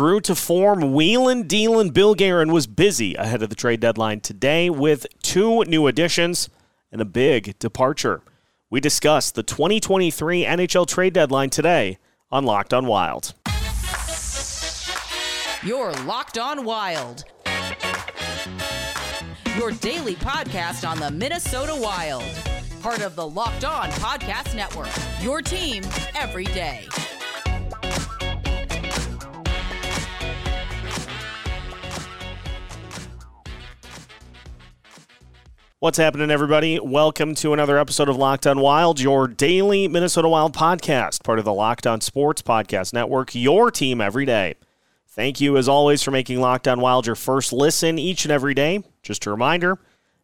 True to form, wheelin' dealin' Bill Guerin was busy ahead of the trade deadline today with two new additions and a big departure. We discuss the 2023 NHL trade deadline today on Locked on Wild. You're Locked on Wild. Your daily podcast on the Minnesota Wild. Part of the Locked On Podcast Network. Your team every day. What's happening, everybody? Welcome to another episode of Locked On Wild, your daily Minnesota Wild podcast, part of the Locked On Sports Podcast Network, your team every day. Thank you, as always, for making Locked On Wild your first listen each and every day. Just a reminder,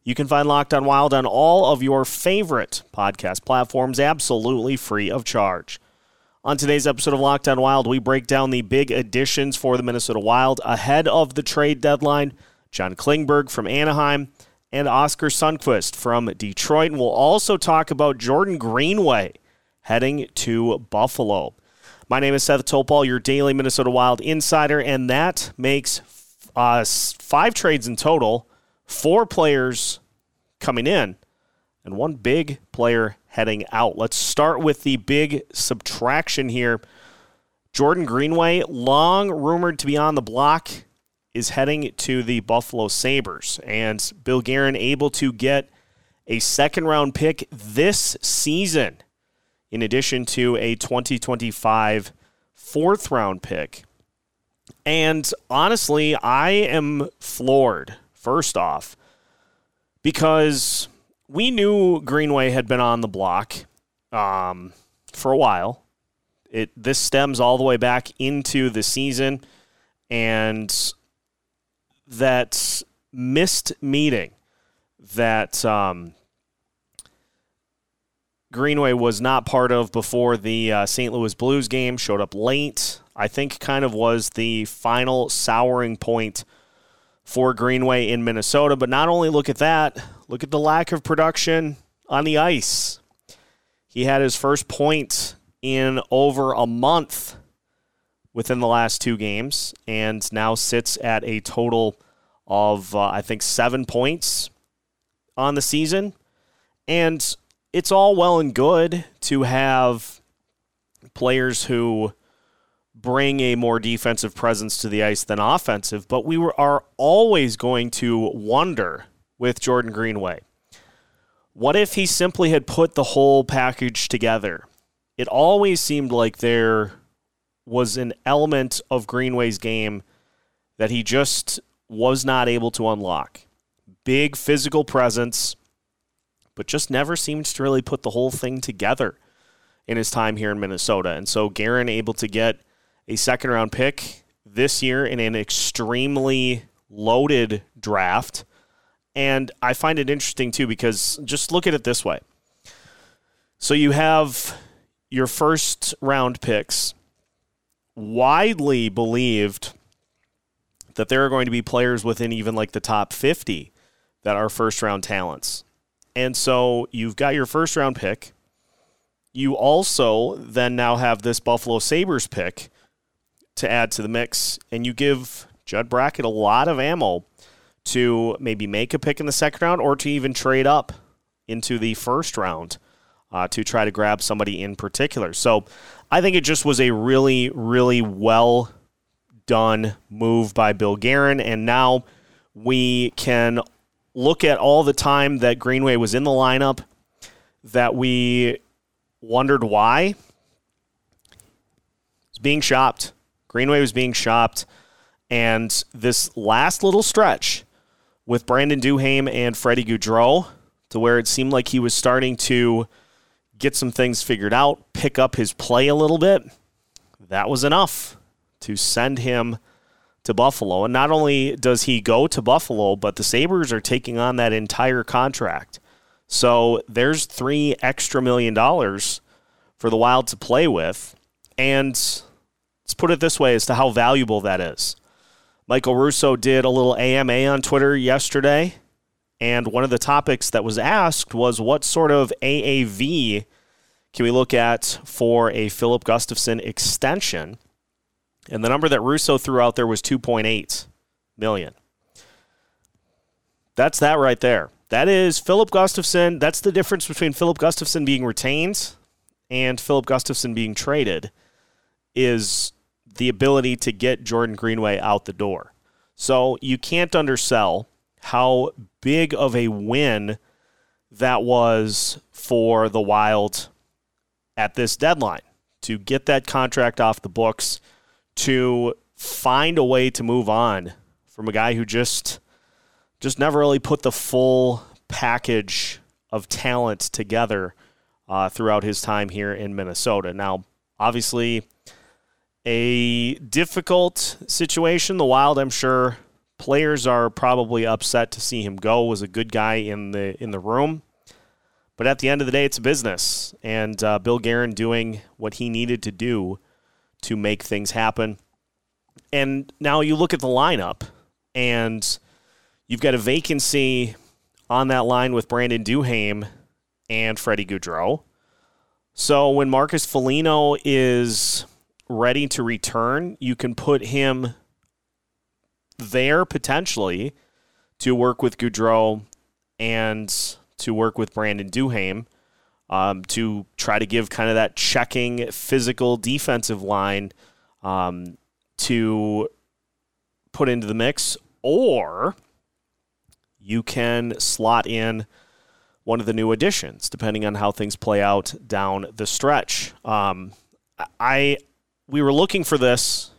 you can find Locked On Wild on all of your favorite podcast platforms absolutely free of charge. On today's episode of Locked On Wild, we break down the big additions for the Minnesota Wild ahead of the trade deadline. John Klingberg from Anaheim and Oskar Sundqvist from Detroit. And we'll also talk about Jordan Greenway heading to Buffalo. My name is Seth Toupal, your daily Minnesota Wild insider, and that makes uh, five trades in total, four players coming in, and one big player heading out. Let's start with the big subtraction here. Jordan Greenway, long rumored to be on the block is heading to the Buffalo Sabres. And Bill Guerin able to get a second round pick this season, in addition to a 2025 fourth round pick. And honestly, I am floored, first off, because we knew Greenway had been on the block um, for a while. It this stems all the way back into the season, and that missed meeting that um, Greenway was not part of before the uh, St. Louis Blues game, showed up late. I think kind of was the final souring point for Greenway in Minnesota. But not only look at that, look at the lack of production on the ice. He had his first point in over a month within the last two games and now sits at a total of, uh, I think, seven points on the season. And it's all well and good to have players who bring a more defensive presence to the ice than offensive, but we were, are always going to wonder with Jordan Greenway. What if he simply had put the whole package together? It always seemed like there was an element of Greenway's game that he just was not able to unlock. Big physical presence, but just never seemed to really put the whole thing together in his time here in Minnesota. And so Guerin able to get a second round pick this year in an extremely loaded draft. And I find it interesting too because just look at it this way. So you have your first round picks widely believed that there are going to be players within even like the top 50 that are first round talents. And so you've got your first round pick. You also then now have this Buffalo Sabres pick to add to the mix, and you give Judd Brackett a lot of ammo to maybe make a pick in the second round or to even trade up into the first round uh, to try to grab somebody in particular. So I think it just was a really, really well done move by Bill Guerin. And now we can look at all the time that Greenway was in the lineup that we wondered why. It's being shopped. Greenway was being shopped. And this last little stretch with Brandon Duhaime and Freddie Gaudreau, to where it seemed like he was starting to get some things figured out, pick up his play a little bit, that was enough to send him to Buffalo. And not only does he go to Buffalo, but the Sabres are taking on that entire contract. So there's three extra million dollars for the Wild to play with. And let's put it this way as to how valuable that is. Michael Russo did a little AMA on Twitter yesterday. And one of the topics that was asked was what sort of AAV can we look at for a Filip Gustavsson extension? And the number that Russo threw out there was 2.8 million. That's that right there. That is Filip Gustavsson. That's the difference between Filip Gustavsson being retained and Filip Gustavsson being traded is the ability to get Jordan Greenway out the door. So you can't undersell how big of a win that was for the Wild at this deadline to get that contract off the books, to find a way to move on from a guy who just just never really put the full package of talent together uh, throughout his time here in Minnesota. Now, obviously, a difficult situation. The Wild, I'm sure, players are probably upset to see him go. Was a good guy in the in the room, but at the end of the day, it's a business, and uh, Bill Guerin doing what he needed to do to make things happen. And now you look at the lineup, and you've got a vacancy on that line with Brandon Duhaime and Freddie Gaudreau. So when Marcus Foligno is ready to return, you can put him there potentially to work with Gaudreau and to work with Brandon Duhaime um, to try to give kind of that checking physical defensive line um, to put into the mix, or you can slot in one of the new additions, depending on how things play out down the stretch. Um, I we were looking for this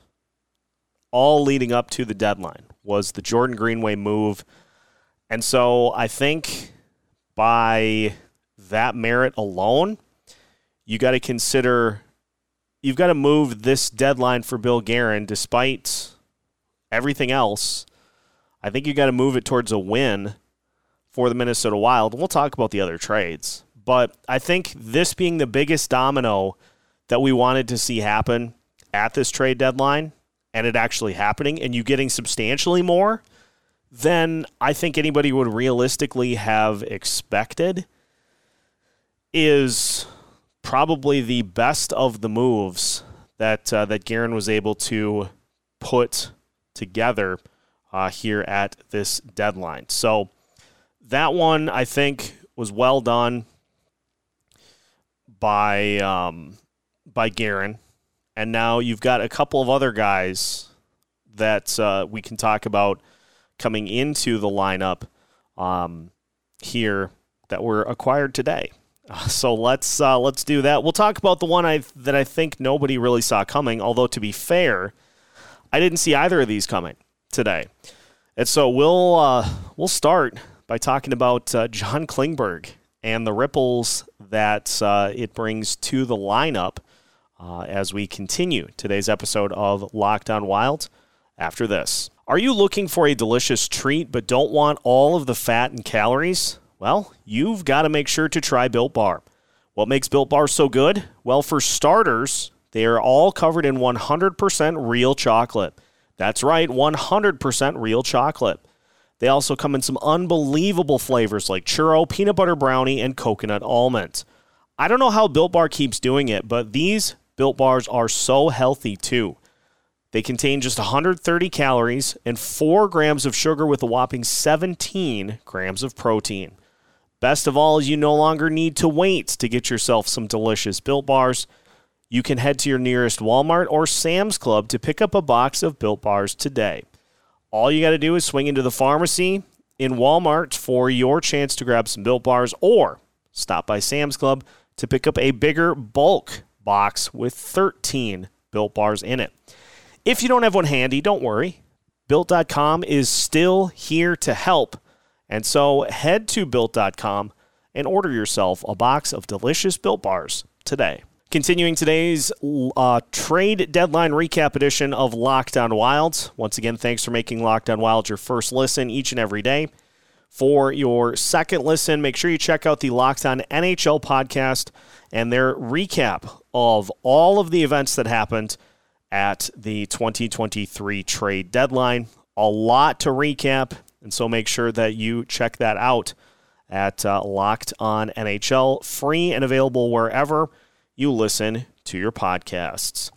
all leading up to the deadline was the Jordan Greenway move, and so I think by that merit alone, you got to consider you've got to move this deadline for Bill Guerin, despite everything else. I think you got to move it towards a win for the Minnesota Wild. We'll talk about the other trades, but I think this being the biggest domino that we wanted to see happen at this trade deadline and it actually happening and you getting substantially more than I think anybody would realistically have expected is probably the best of the moves that uh, that Guerin was able to put together uh, here at this deadline. So that one I think was well done by um, by Guerin, and now you've got a couple of other guys that uh, we can talk about coming into the lineup um, here that were acquired today. So let's uh, let's do that. We'll talk about the one I that I think nobody really saw coming. Although to be fair, I didn't see either of these coming today, and so we'll uh, we'll start by talking about uh, John Klingberg and the ripples that uh, it brings to the lineup uh, as we continue today's episode of Locked On Wild. After this, are you looking for a delicious treat but don't want all of the fat and calories? Well, you've got to make sure to try Built Bar. What makes Built Bar so good? Well, for starters, they are all covered in 100% real chocolate. That's right, 100% real chocolate. They also come in some unbelievable flavors like churro, peanut butter brownie, and coconut almond. I don't know how Built Bar keeps doing it, but these Built Bars are so healthy too. They contain just 130 calories and 4 grams of sugar with a whopping 17 grams of protein. Best of all you no longer need to wait to get yourself some delicious Built Bars. You can head to your nearest Walmart or Sam's Club to pick up a box of Built Bars today. All you got to do is swing into the pharmacy in Walmart for your chance to grab some Built Bars or stop by Sam's Club to pick up a bigger bulk box with 13 Built Bars in it. If you don't have one handy, don't worry. Built.com is still here to help and so head to built.com and order yourself a box of delicious built bars today. Continuing today's uh, trade deadline recap edition of Locked On Wilds. Once again, thanks for making Lockdown On Wild your first listen each and every day. For your second listen, make sure you check out the Locked On NHL podcast and their recap of all of the events that happened at the 2023 trade deadline. A lot to recap. And so make sure that you check that out at uh, Locked On NHL, free and available wherever you listen to your podcasts.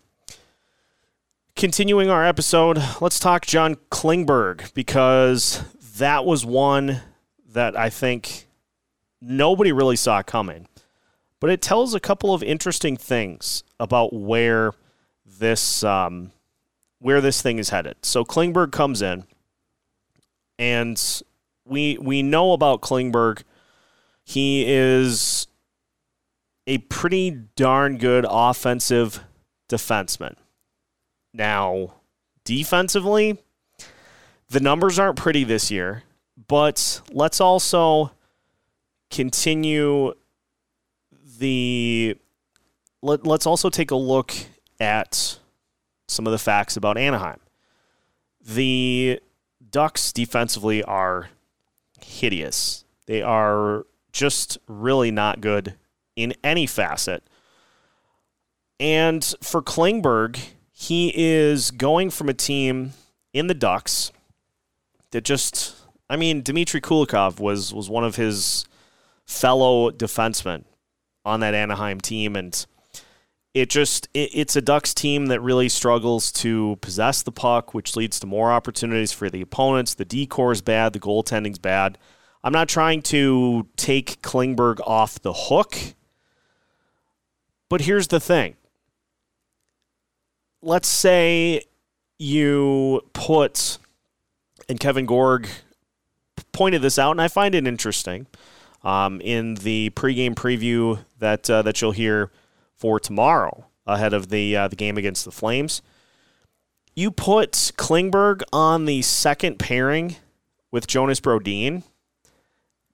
Continuing our episode, let's talk John Klingberg because that was one that I think nobody really saw coming. But it tells a couple of interesting things about where this um, where this thing is headed. So Klingberg comes in, and we we know about Klingberg. He is a pretty darn good offensive defenseman. Now, defensively, the numbers aren't pretty this year, but let's also continue the let, let's also take a look at some of the facts about Anaheim. The Ducks defensively are hideous. They are just really not good in any facet. And for Klingberg, he is going from a team in the Ducks that just I mean, Dmitry Kulikov was was one of his fellow defensemen on that Anaheim team and it just it, it's a Ducks team that really struggles to possess the puck, which leads to more opportunities for the opponents. The D corps is bad, the goaltending's bad. I'm not trying to take Klingberg off the hook, but here's the thing. Let's say you put and Kevin Gorg pointed this out, and I find it interesting. Um, in the pregame preview that uh, that you'll hear for tomorrow ahead of the uh, the game against the Flames. You put Klingberg on the second pairing with Jonas Brodin,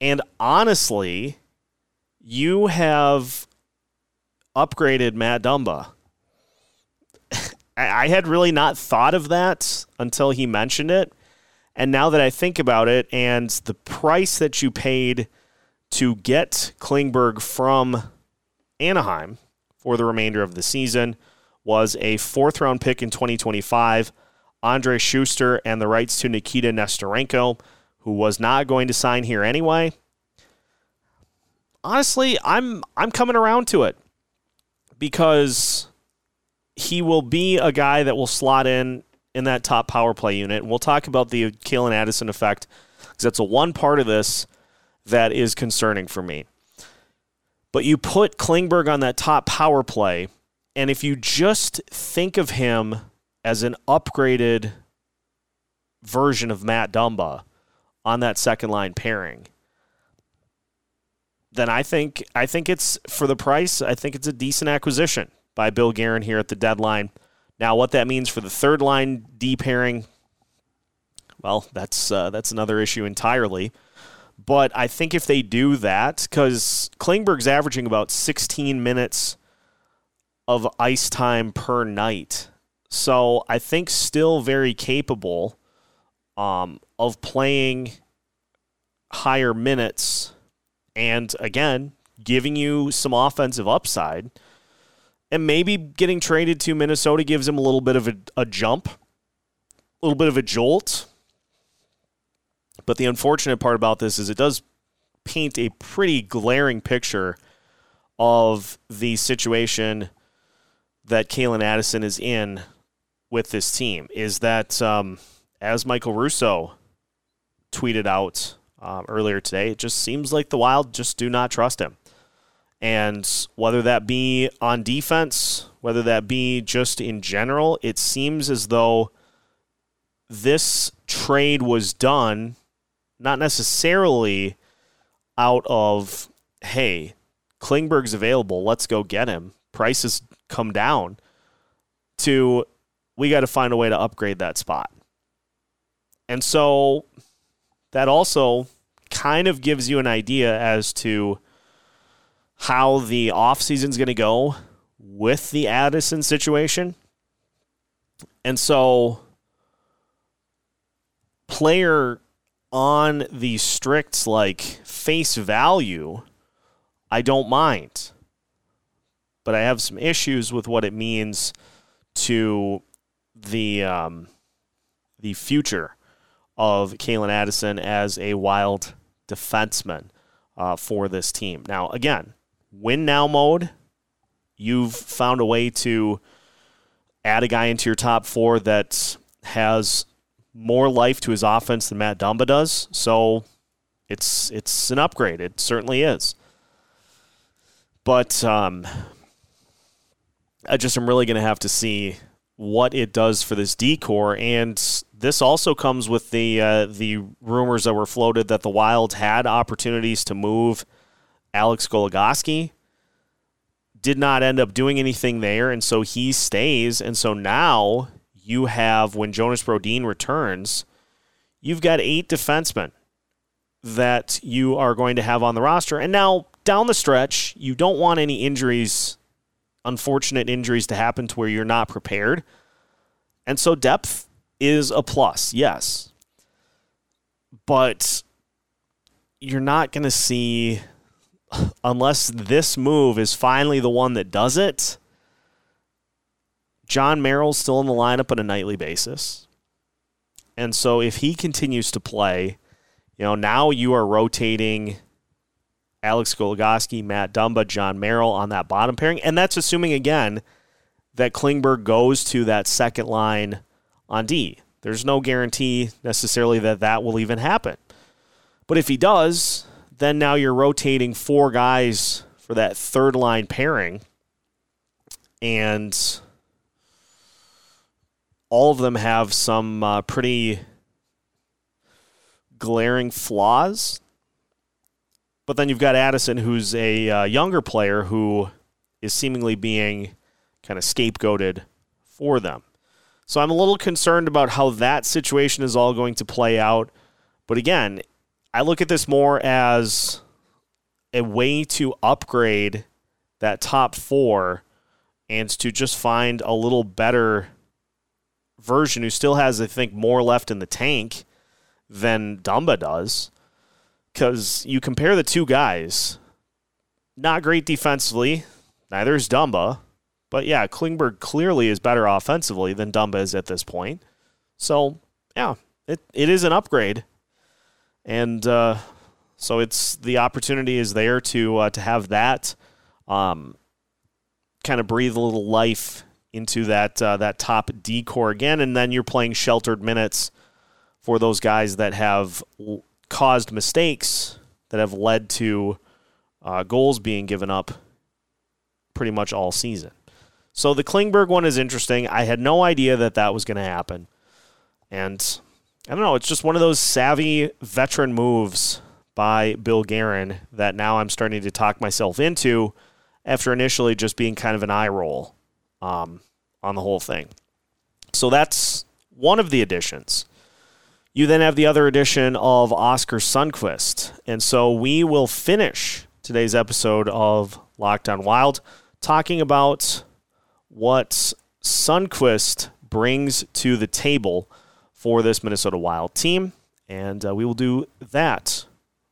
and honestly, you have upgraded Matt Dumba. I had really not thought of that until he mentioned it. And now that I think about it, and the price that you paid to get Klingberg from Anaheim, for the remainder of the season was a fourth round pick in 2025, Andrej Sustr, and the rights to Nikita Nesterenko, who was not going to sign here anyway. Honestly, I'm I'm coming around to it because he will be a guy that will slot in in that top power play unit. And we'll talk about the Calen Addison effect because that's a one part of this that is concerning for me. But you put Klingberg on that top power play, and if you just think of him as an upgraded version of Matt Dumba on that second line pairing, then I think I think it's for the price, I think it's a decent acquisition by Bill Guerin here at the deadline. Now, what that means for the third line D pairing, well, that's uh, that's another issue entirely. But I think if they do that, because Klingberg's averaging about 16 minutes of ice time per night. So I think still very capable um, of playing higher minutes and again giving you some offensive upside. And maybe getting traded to Minnesota gives him a little bit of a, a jump, a little bit of a jolt but the unfortunate part about this is it does paint a pretty glaring picture of the situation that Calen Addison is in with this team. Is that, um, as Michael Russo tweeted out um, earlier today, it just seems like the Wild just do not trust him. And whether that be on defense, whether that be just in general, it seems as though this trade was done not necessarily out of, hey, Klingberg's available, let's go get him. Prices come down to we got to find a way to upgrade that spot. And so that also kind of gives you an idea as to how the offseason is going to go with the Addison situation. And so player on the strict like face value, I don't mind. But I have some issues with what it means to the um, the future of Calen Addison as a wild defenseman uh, for this team. Now, again, win now mode. You've found a way to add a guy into your top four that has more life to his offense than Matt Dumba does. So it's it's an upgrade. It certainly is. But um, I just am really going to have to see what it does for this D corps, and this also comes with the uh, the rumors that were floated that the Wild had opportunities to move Alex Goligoski. Did not end up doing anything there, and so he stays. And so now you have when Jonas Brodin returns, you've got eight defensemen that you are going to have on the roster. And now down the stretch, you don't want any injuries, unfortunate injuries to happen to where you're not prepared. And so depth is a plus, yes. But you're not going to see, unless this move is finally the one that does it, Jon Merrill's still in the lineup on a nightly basis. And so if he continues to play, you know, now you are rotating Alex Goligoski, Matt Dumba, Jon Merrill on that bottom pairing. And that's assuming, again, that Klingberg goes to that second line on D. There's no guarantee necessarily that that will even happen. But if he does, then now you're rotating four guys for that third line pairing. And all of them have some uh, pretty glaring flaws. But then you've got Addison, who's a uh, younger player who is seemingly being kind of scapegoated for them. So I'm a little concerned about how that situation is all going to play out. But again, I look at this more as a way to upgrade that top four and to just find a little better version who still has, I think, more left in the tank than Dumba does. Because you compare the two guys, not great defensively. Neither is Dumba. But yeah, Klingberg clearly is better offensively than Dumba is at this point. So yeah, it, it is an upgrade. And uh, so it's the opportunity is there to uh, to have that um, kind of breathe a little life into that uh, that top D corps again, and then you're playing sheltered minutes for those guys that have caused mistakes that have led to uh, goals being given up pretty much all season. So the Klingberg one is interesting. I had no idea that that was going to happen. And I don't know, it's just one of those savvy veteran moves by Bill Guerin that now I'm starting to talk myself into after initially just being kind of an eye roll um, on the whole thing. So that's one of the additions. You then have the other edition of Oskar Sundqvist. And so we will finish today's episode of Locked On Wild talking about what Sundqvist brings to the table for this Minnesota Wild team. And uh, we will do that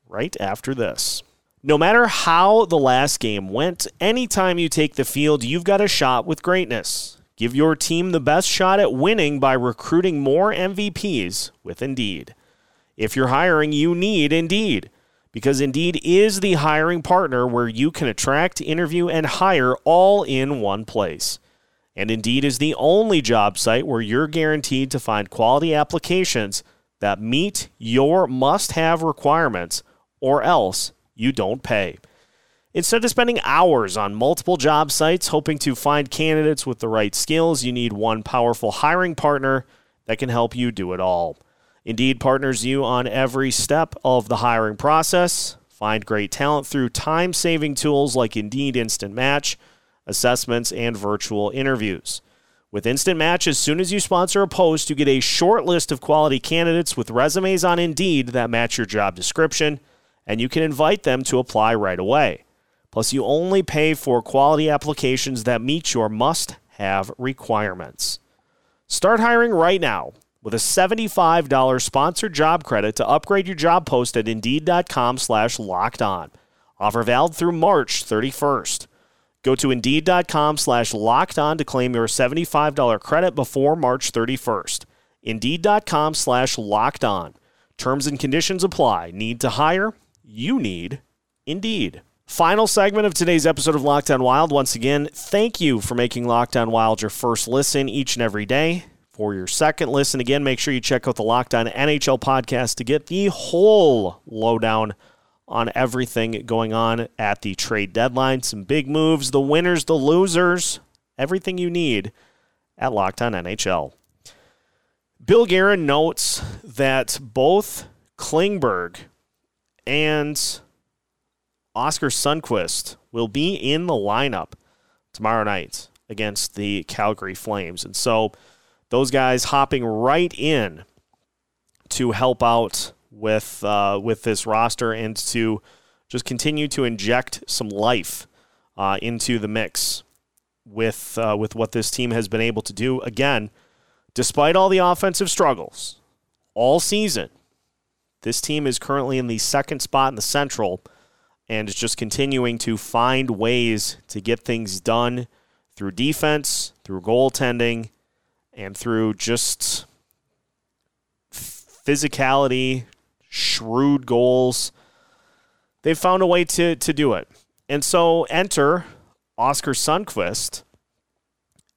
right after this. No matter how the last game went, anytime you take the field, you've got a shot with greatness. Give your team the best shot at winning by recruiting more MVPs with Indeed. If you're hiring, you need Indeed because Indeed is the hiring partner where you can attract, interview, and hire all in one place. And Indeed is the only job site where you're guaranteed to find quality applications that meet your must have requirements, or else you don't pay. Instead of spending hours on multiple job sites hoping to find candidates with the right skills, you need one powerful hiring partner that can help you do it all. Indeed partners you on every step of the hiring process. Find great talent through time saving tools like Indeed Instant Match, assessments, and virtual interviews. With Instant Match, as soon as you sponsor a post, you get a short list of quality candidates with resumes on Indeed that match your job description, and you can invite them to apply right away. Plus, you only pay for quality applications that meet your must have requirements. Start hiring right now with a $75 sponsored job credit to upgrade your job post at Indeed.com slash locked on. Offer valid through March 31st. Go to Indeed.com slash locked on to claim your $75 credit before March 31st. Indeed.com slash locked on. Terms and conditions apply. Need to hire? You need Indeed. Final segment of today's episode of Locked On Wild. Once again, thank you for making Locked On Wild your first listen each and every day. For your second listen, again, make sure you check out the Locked On NHL podcast to get the whole lowdown on everything going on at the trade deadline. Some big moves, the winners, the losers, everything you need at Locked On NHL. Bill Guerin notes that both Klingberg and Oskar Sundqvist will be in the lineup tomorrow night against the Calgary Flames. And so those guys hopping right in to help out with uh, with this roster and to just continue to inject some life uh, into the mix with uh, with what this team has been able to do. Again, despite all the offensive struggles all season, this team is currently in the second spot in the Central and is just continuing to find ways to get things done through defense, through goaltending, and through just physicality, shrewd goals. They've found a way to, to do it. And so enter Oskar Sundqvist,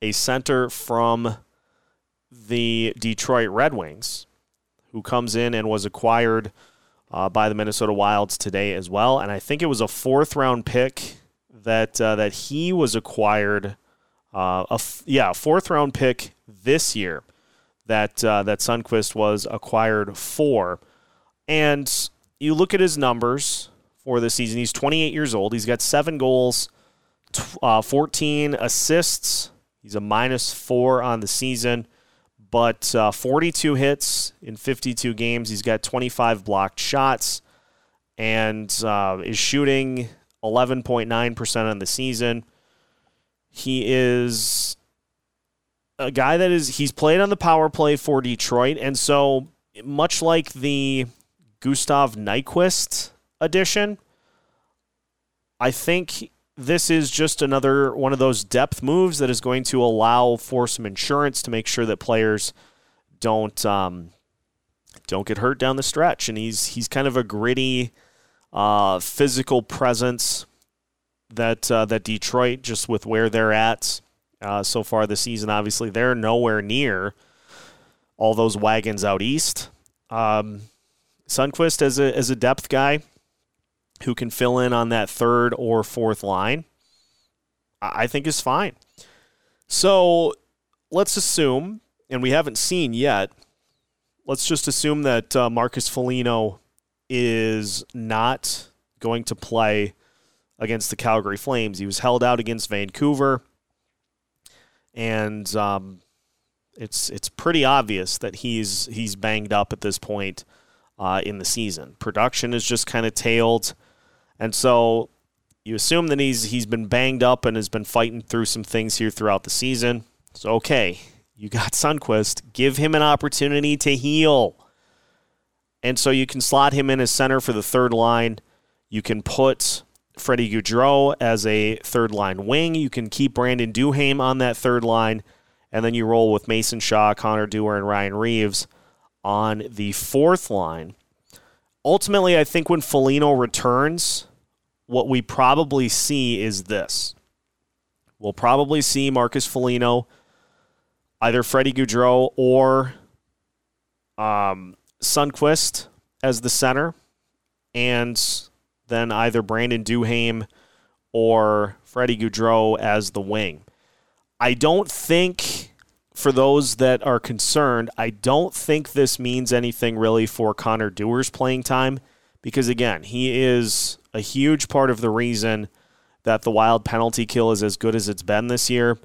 a center from the Detroit Red Wings, who comes in and was acquired uh, by the Minnesota Wilds today as well. And I think it was a fourth round pick that uh, that he was acquired. Uh, a f- yeah, fourth round pick this year that uh, that Sundqvist was acquired for. And you look at his numbers for the season. He's 28 years old. He's got seven goals, uh, 14 assists. He's a minus four on the season but uh, 42 hits in 52 games. He's got 25 blocked shots and uh, is shooting 11.9% on the season. He is a guy that is, he's played on the power play for Detroit. And so, much like the Gustav Nyquist edition, I think this is just another one of those depth moves that is going to allow for some insurance to make sure that players don't um, don't get hurt down the stretch. And he's he's kind of a gritty, uh, physical presence that uh, that Detroit just with where they're at uh, so far this season. Obviously, they're nowhere near all those wagons out east. Um, Sundqvist as a as a depth guy who can fill in on that third or fourth line, I think is fine. So let's assume, and we haven't seen yet, let's just assume that uh, Marcus Foligno is not going to play against the Calgary Flames. He was held out against Vancouver, and um, it's it's pretty obvious that he's he's banged up at this point uh, in the season. Production has just kind of tailed. And so you assume that he's he's been banged up and has been fighting through some things here throughout the season. So okay, you got Sundqvist. Give him an opportunity to heal. And so you can slot him in as center for the third line. You can put Freddie Gaudreau as a third line wing. You can keep Brandon Duhaime on that third line. And then you roll with Mason Shaw, Connor Dewar, and Ryan Reaves on the fourth line ultimately, I think when Foligno returns, what we probably see is this. We'll probably see Marcus Foligno, either Freddie Gaudreau or um, Sundqvist as the center, and then either Brandon Duhaime or Freddie Gaudreau as the wing. I don't think for those that are concerned, I don't think this means anything really for Connor Dewar's playing time because, again, he is a huge part of the reason that the wild penalty kill is as good as it's been this year.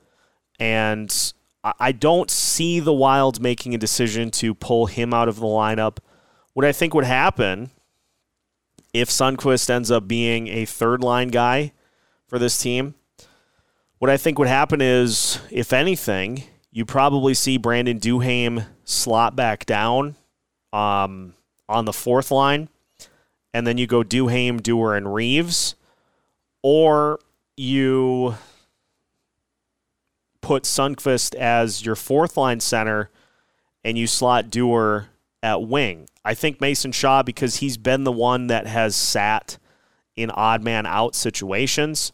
And I don't see the Wilds making a decision to pull him out of the lineup. What I think would happen if Sundqvist ends up being a third line guy for this team, what I think would happen is, if anything, you probably see Brandon Duhaime slot back down um, on the fourth line, and then you go Duhaime, Dewar, and Reaves, or you put Sundqvist as your fourth line center, and you slot Dewar at wing. I think Mason Shaw because he's been the one that has sat in odd man out situations,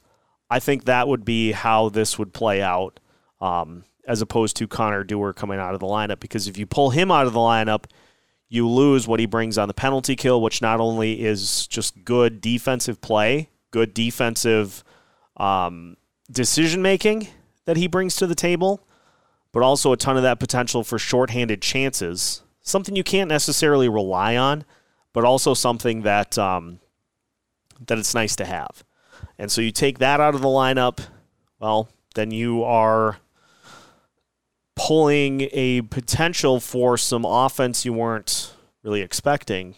I think that would be how this would play out, um, as opposed to Connor Dewar coming out of the lineup. Because if you pull him out of the lineup, you lose what he brings on the penalty kill, which not only is just good defensive play, good defensive um, decision making that he brings to the table, but also a ton of that potential for shorthanded chances. Something you can't necessarily rely on, but also something that um, that it's nice to have. And so you take that out of the lineup, well, then you are pulling a potential for some offense you weren't really expecting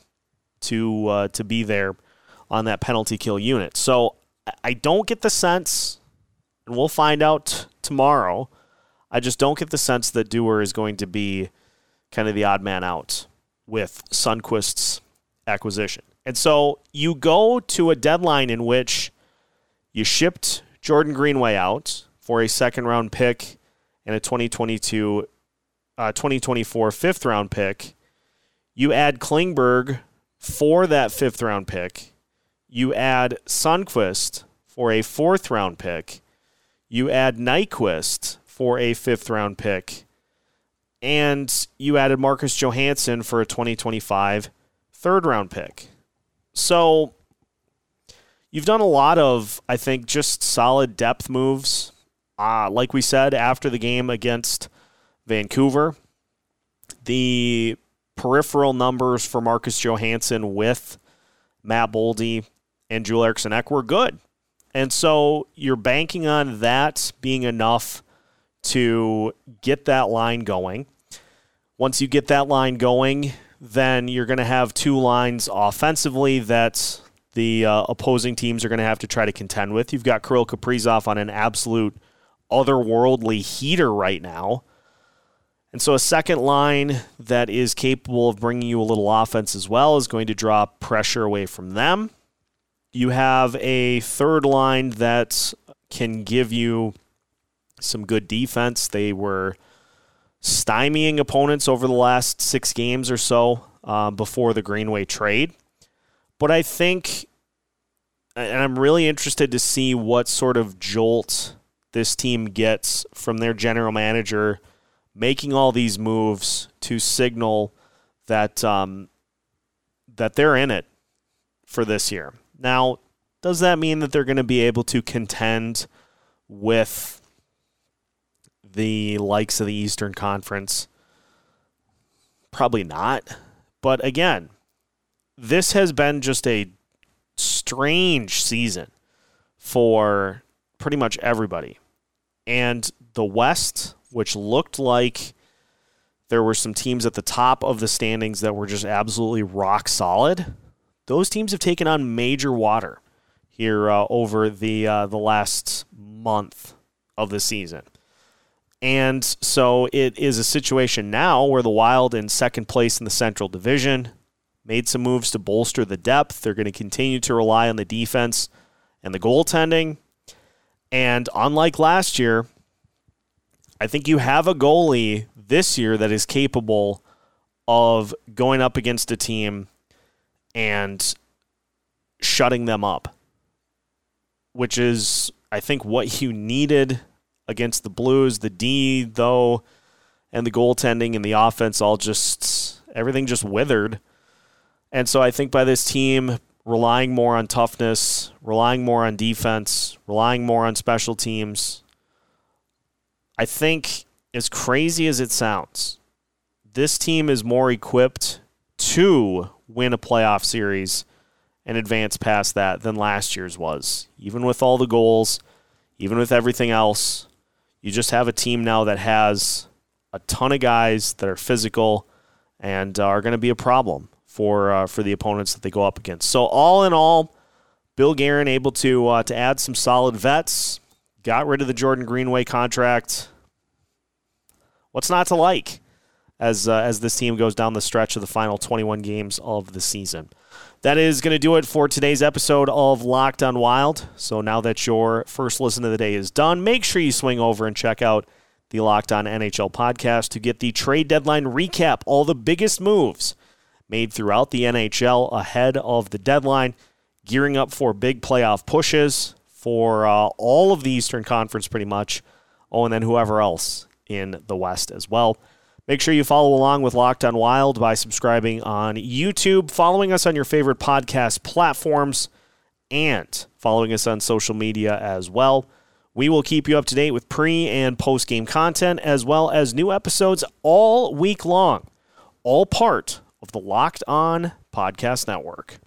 to uh, to be there on that penalty kill unit. So I don't get the sense, and we'll find out tomorrow. I just don't get the sense that Dewar is going to be kind of the odd man out with Sundqvist's acquisition. And so you go to a deadline in which you shipped Jordan Greenway out for a second round pick and a 2022 uh, 2024 fifth round pick. You add Klingberg for that fifth round pick. You add Sundqvist for a fourth round pick. You add Nyquist for a fifth round pick. And you added Marcus Johansson for a 2025 third round pick. So you've done a lot of, I think, just solid depth moves. Uh, like we said after the game against Vancouver, the peripheral numbers for Marcus Johansson with Matt Boldy and Joel Eriksson Ek were good. And so you're banking on that being enough to get that line going. Once you get that line going, then you're going to have two lines offensively that the uh, opposing teams are going to have to try to contend with. You've got Kirill Kaprizov on an absolute otherworldly heater right now. And so a second line that is capable of bringing you a little offense as well is going to draw pressure away from them. You have a third line that can give you some good defense. They were stymieing opponents over the last six games or so uh, before the Greenway trade. But I think, and I'm really interested to see what sort of jolt this team gets from their general manager making all these moves to signal that um, that they're in it for this year. Now, does that mean that they're going to be able to contend with the likes of the Eastern Conference? Probably not. But again, this has been just a strange season for pretty much everybody. And the West, which looked like there were some teams at the top of the standings that were just absolutely rock solid, those teams have taken on major water here uh, over the uh, the last month of the season. And so it is a situation now where the Wild in second place in the Central Division made some moves to bolster the depth. They're going to continue to rely on the defense and the goaltending. And unlike last year, I think you have a goalie this year that is capable of going up against a team and shutting them up, which is, I think, what you needed against the Blues. The D, though, and the goaltending and the offense all just, everything just withered. And so I think by this team relying more on toughness, relying more on defense, relying more on special teams, I think, as crazy as it sounds, this team is more equipped to win a playoff series and advance past that than last year's was. Even with all the goals, even with everything else, you just have a team now that has a ton of guys that are physical and are going to be a problem for uh, for the opponents that they go up against. So all in all, Bill Guerin able to uh, to add some solid vets, got rid of the Jordan Greenway contract. What's not to like as uh, as this team goes down the stretch of the final 21 games of the season? That is going to do it for today's episode of Locked on Wild. So now that your first listen of the day is done, make sure you swing over and check out the Locked on NHL podcast to get the trade deadline recap, all the biggest moves made throughout the NHL ahead of the deadline. gearing up for big playoff pushes for uh, all of the Eastern Conference, pretty much. Oh, and then whoever else in the West as well. Make sure you follow along with Locked on Wild by subscribing on YouTube, following us on your favorite podcast platforms, and following us on social media as well. We will keep you up to date with pre and post game content as well as new episodes all week long, all part of the Locked On Podcast Network.